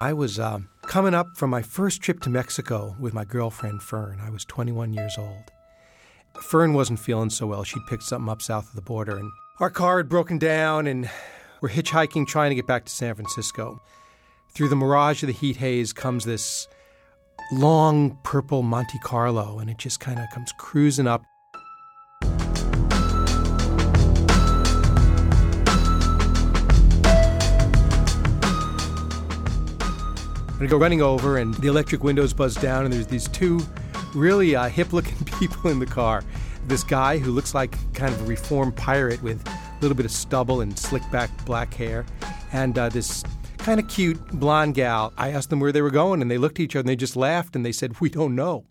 I was uh, coming up from my first trip to Mexico with my girlfriend Fern. I was 21 years old. Fern wasn't feeling so well. She'd picked something up south of the border, and our car had broken down, and we're hitchhiking trying to get back to San Francisco. Through the mirage of the heat haze comes this long purple Monte Carlo, and it just kind of comes cruising up. I go running over, and the electric windows buzz down, and there's these two really uh, hip looking people in the car. This guy who looks like kind of a reformed pirate with a little bit of stubble and slick back black hair, and uh, this kind of cute blonde gal. I asked them where they were going, and they looked at each other and they just laughed and they said, We don't know.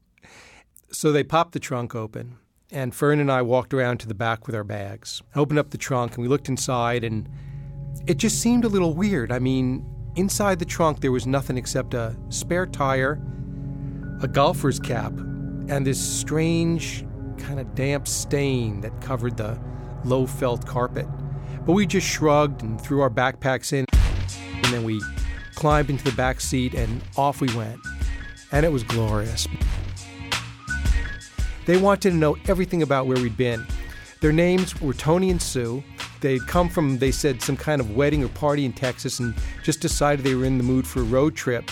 So they popped the trunk open, and Fern and I walked around to the back with our bags, opened up the trunk, and we looked inside, and it just seemed a little weird. I mean, Inside the trunk, there was nothing except a spare tire, a golfer's cap, and this strange, kind of damp stain that covered the low felt carpet. But we just shrugged and threw our backpacks in, and then we climbed into the back seat and off we went. And it was glorious. They wanted to know everything about where we'd been. Their names were Tony and Sue, They'd come from, they said, some kind of wedding or party in Texas and just decided they were in the mood for a road trip.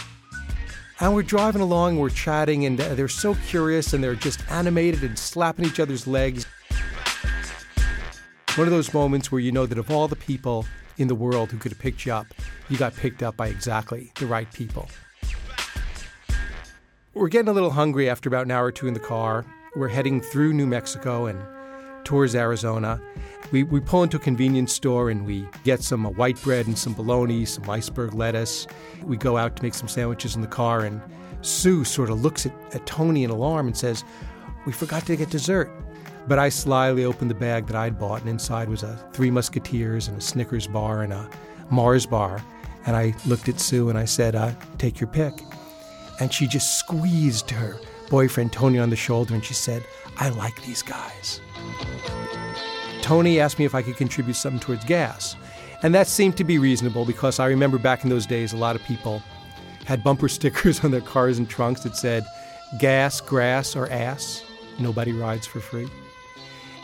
And we're driving along, we're chatting, and they're so curious and they're just animated and slapping each other's legs. One of those moments where you know that of all the people in the world who could have picked you up, you got picked up by exactly the right people. We're getting a little hungry after about an hour or two in the car. We're heading through New Mexico and towards Arizona. We, we pull into a convenience store and we get some uh, white bread and some bologna, some iceberg lettuce. We go out to make some sandwiches in the car, and Sue sort of looks at, at Tony in alarm and says, We forgot to get dessert. But I slyly opened the bag that I'd bought, and inside was a Three Musketeers and a Snickers bar and a Mars bar. And I looked at Sue and I said, uh, Take your pick. And she just squeezed her boyfriend Tony on the shoulder and she said, I like these guys. Tony asked me if I could contribute something towards gas. And that seemed to be reasonable because I remember back in those days, a lot of people had bumper stickers on their cars and trunks that said, gas, grass, or ass. Nobody rides for free.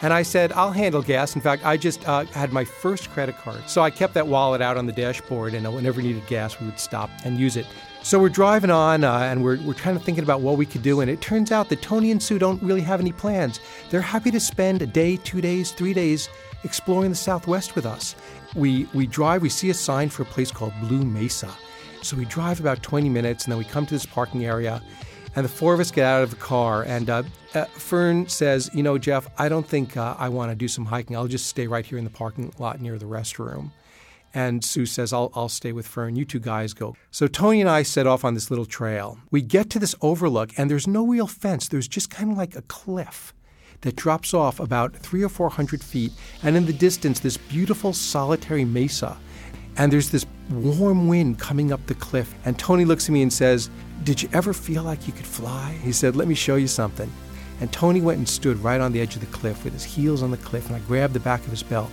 And I said, I'll handle gas. In fact, I just uh, had my first credit card. So I kept that wallet out on the dashboard, and whenever we needed gas, we would stop and use it. So we're driving on uh, and we're, we're kind of thinking about what we could do. And it turns out that Tony and Sue don't really have any plans. They're happy to spend a day, two days, three days exploring the Southwest with us. We, we drive, we see a sign for a place called Blue Mesa. So we drive about 20 minutes and then we come to this parking area. And the four of us get out of the car. And uh, uh, Fern says, You know, Jeff, I don't think uh, I want to do some hiking. I'll just stay right here in the parking lot near the restroom. And Sue says, I'll, I'll stay with Fern. You two guys go. So Tony and I set off on this little trail. We get to this overlook, and there's no real fence. There's just kind of like a cliff that drops off about three or four hundred feet. And in the distance, this beautiful solitary mesa. And there's this warm wind coming up the cliff. And Tony looks at me and says, Did you ever feel like you could fly? He said, Let me show you something. And Tony went and stood right on the edge of the cliff with his heels on the cliff, and I grabbed the back of his belt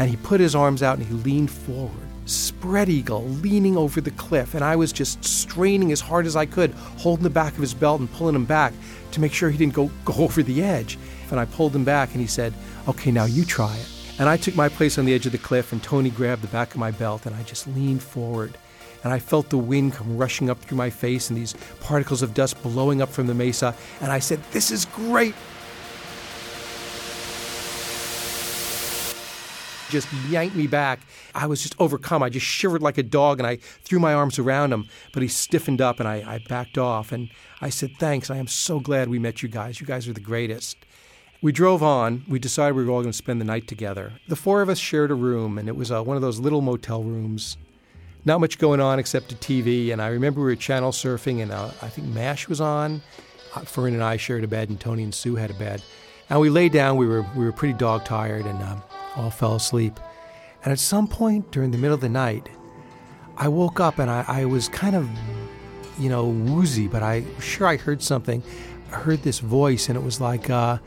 and he put his arms out and he leaned forward, spread eagle, leaning over the cliff. And I was just straining as hard as I could, holding the back of his belt and pulling him back to make sure he didn't go, go over the edge. And I pulled him back and he said, Okay, now you try it. And I took my place on the edge of the cliff, and Tony grabbed the back of my belt, and I just leaned forward. And I felt the wind come rushing up through my face and these particles of dust blowing up from the mesa. And I said, This is great. just yanked me back. I was just overcome. I just shivered like a dog and I threw my arms around him, but he stiffened up and I, I backed off. And I said, Thanks. I am so glad we met you guys. You guys are the greatest. We drove on. We decided we were all going to spend the night together. The four of us shared a room, and it was uh, one of those little motel rooms. Not much going on except a TV. And I remember we were channel surfing, and uh, I think MASH was on. Uh, Fern and I shared a bed, and Tony and Sue had a bed. And we lay down. We were we were pretty dog tired, and um, all fell asleep. And at some point during the middle of the night, I woke up and I, I was kind of, you know, woozy, but I sure I heard something. I heard this voice, and it was like, uh,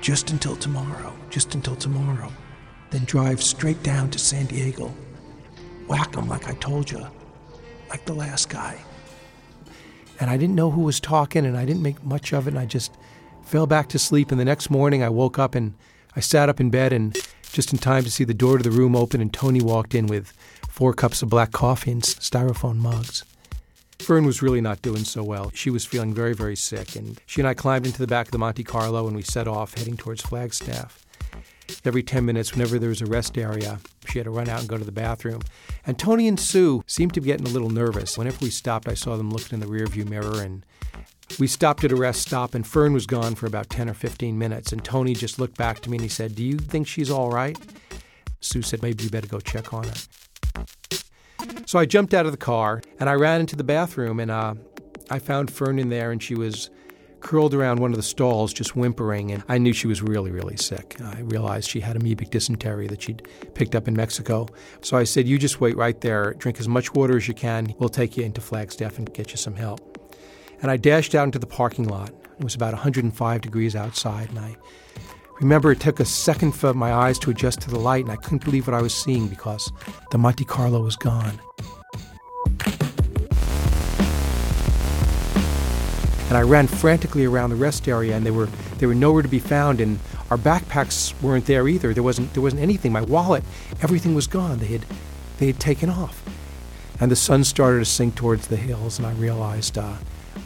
just until tomorrow, just until tomorrow. Then drive straight down to San Diego. Whack 'em like I told you. like the last guy. And I didn't know who was talking, and I didn't make much of it, and I just fell back to sleep. And the next morning, I woke up and I sat up in bed, and just in time to see the door to the room open, and Tony walked in with four cups of black coffee in styrofoam mugs. Fern was really not doing so well. She was feeling very, very sick, and she and I climbed into the back of the Monte Carlo and we set off heading towards Flagstaff. Every 10 minutes, whenever there was a rest area, she had to run out and go to the bathroom. And Tony and Sue seemed to be getting a little nervous. Whenever we stopped, I saw them looking in the rearview mirror, and we stopped at a rest stop, and Fern was gone for about 10 or 15 minutes. And Tony just looked back to me and he said, Do you think she's all right? Sue said, Maybe you better go check on her. So I jumped out of the car and I ran into the bathroom, and uh, I found Fern in there, and she was curled around one of the stalls, just whimpering, and I knew she was really, really sick. I realized she had amoebic dysentery that she'd picked up in Mexico. So I said, You just wait right there, drink as much water as you can. We'll take you into Flagstaff and get you some help. And I dashed out into the parking lot. It was about 105 degrees outside, and I remember it took a second for my eyes to adjust to the light, and I couldn't believe what I was seeing because the Monte Carlo was gone. And I ran frantically around the rest area, and they were they were nowhere to be found, and our backpacks weren't there either. There wasn't there wasn't anything. My wallet, everything was gone. They had they had taken off, and the sun started to sink towards the hills, and I realized uh,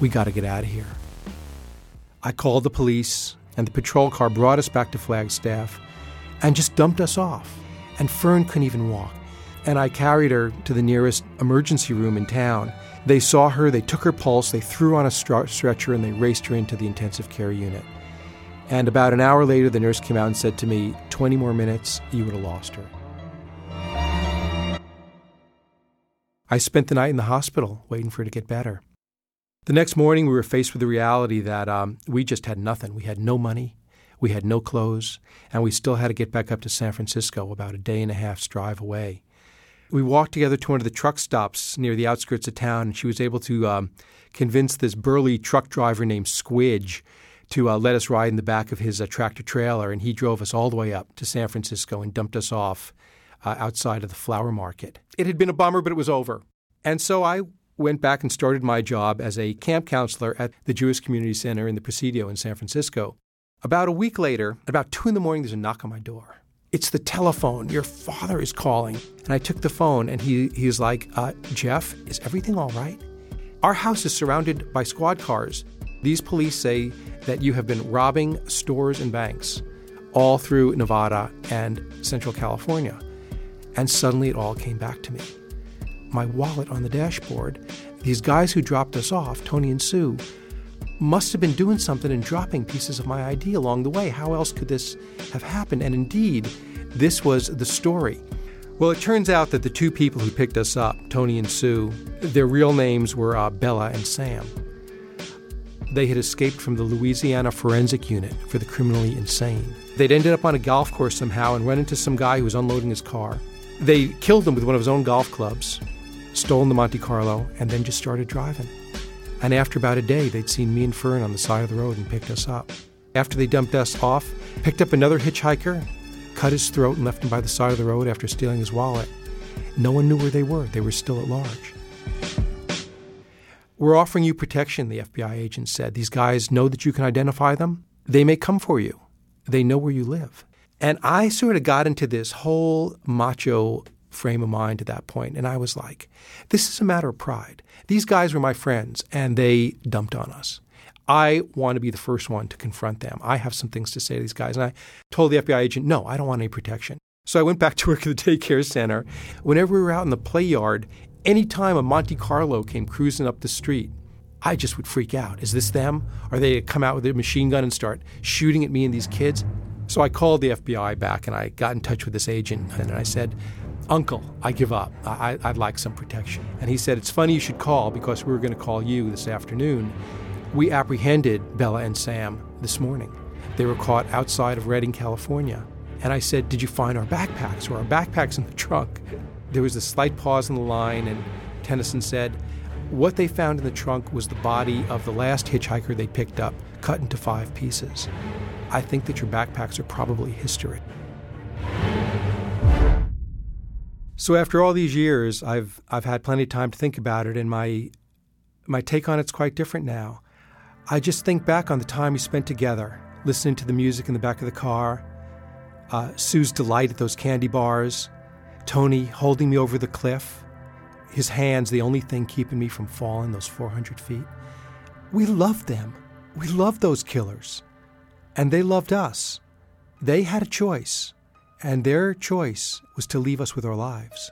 we got to get out of here. I called the police, and the patrol car brought us back to Flagstaff, and just dumped us off. And Fern couldn't even walk, and I carried her to the nearest emergency room in town they saw her, they took her pulse, they threw on a stretcher, and they raced her into the intensive care unit. And about an hour later, the nurse came out and said to me, 20 more minutes, you would have lost her. I spent the night in the hospital waiting for her to get better. The next morning, we were faced with the reality that um, we just had nothing. We had no money, we had no clothes, and we still had to get back up to San Francisco, about a day and a half's drive away we walked together to one of the truck stops near the outskirts of town, and she was able to um, convince this burly truck driver named Squidge to uh, let us ride in the back of his uh, tractor trailer, and he drove us all the way up to San Francisco and dumped us off uh, outside of the flower market. It had been a bummer, but it was over. And so I went back and started my job as a camp counselor at the Jewish Community Center in the Presidio in San Francisco. About a week later, about two in the morning, there's a knock on my door. It's the telephone. Your father is calling. And I took the phone and he, he's like, uh, Jeff, is everything all right? Our house is surrounded by squad cars. These police say that you have been robbing stores and banks all through Nevada and Central California. And suddenly it all came back to me. My wallet on the dashboard, these guys who dropped us off, Tony and Sue, must have been doing something and dropping pieces of my ID along the way. How else could this have happened? And indeed, this was the story. Well, it turns out that the two people who picked us up, Tony and Sue, their real names were uh, Bella and Sam. They had escaped from the Louisiana Forensic Unit for the criminally insane. They'd ended up on a golf course somehow and run into some guy who was unloading his car. They killed him with one of his own golf clubs, stolen the Monte Carlo, and then just started driving. And after about a day, they'd seen me and Fern on the side of the road and picked us up. After they dumped us off, picked up another hitchhiker, cut his throat, and left him by the side of the road after stealing his wallet. No one knew where they were. They were still at large. We're offering you protection, the FBI agent said. These guys know that you can identify them. They may come for you. They know where you live. And I sort of got into this whole macho frame of mind at that point, and I was like, this is a matter of pride. These guys were my friends, and they dumped on us. I want to be the first one to confront them. I have some things to say to these guys. And I told the FBI agent, no, I don't want any protection. So I went back to work at the daycare center. Whenever we were out in the play yard, anytime a Monte Carlo came cruising up the street, I just would freak out. Is this them? Are they come out with a machine gun and start shooting at me and these kids? So I called the FBI back and I got in touch with this agent and I said, Uncle, I give up. I, would like some protection. And he said, It's funny you should call because we were going to call you this afternoon. We apprehended Bella and Sam this morning. They were caught outside of Redding, California. And I said, Did you find our backpacks? Were our backpacks in the trunk? There was a slight pause in the line, and Tennyson said, What they found in the trunk was the body of the last hitchhiker they picked up, cut into five pieces. I think that your backpacks are probably history. So after all these years, I've I've had plenty of time to think about it, and my my take on it's quite different now. I just think back on the time we spent together, listening to the music in the back of the car, uh, Sue's delight at those candy bars, Tony holding me over the cliff, his hands the only thing keeping me from falling those 400 feet. We loved them. We loved those killers. And they loved us. They had a choice, and their choice was to leave us with our lives.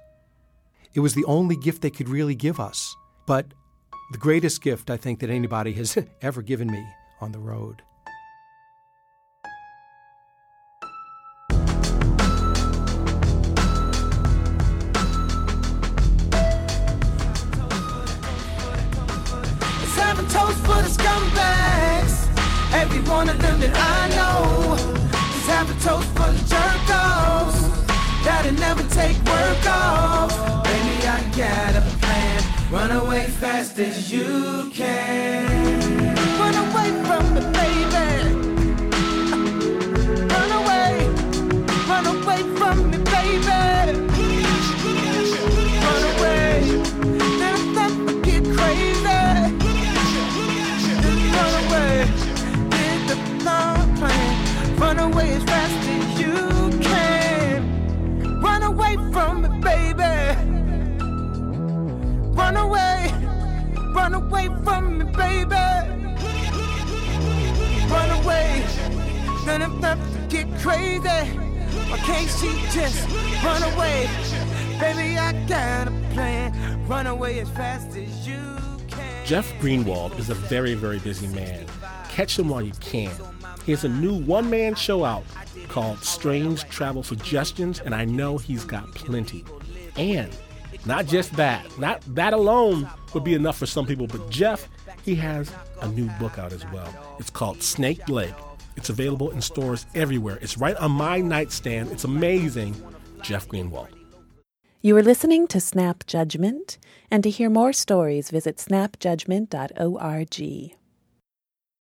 It was the only gift they could really give us, but the greatest gift I think that anybody has ever given me on the road. Seven toes for the scumbags. Every one of them that I know. Have a toast for the jerk offs. That'll never take work off. Baby, I got a plan. Run away fast as you can. Run away from me, baby. Run away. Run away from me, baby. Run away from me, baby. Run away. Then I'm get crazy. I can't see just run away. Baby, I got a plan. Run away as fast as you can. Jeff Greenwald is a very, very busy man. Catch him while you can. He has a new one man show out called Strange Travel Suggestions, and I know he's got plenty. And not just that, not that alone would be enough for some people, but Jeff, he has a new book out as well. It's called Snake Lake. It's available in stores everywhere. It's right on my nightstand. It's amazing. Jeff Greenwald. You are listening to Snap Judgment, and to hear more stories, visit snapjudgment.org.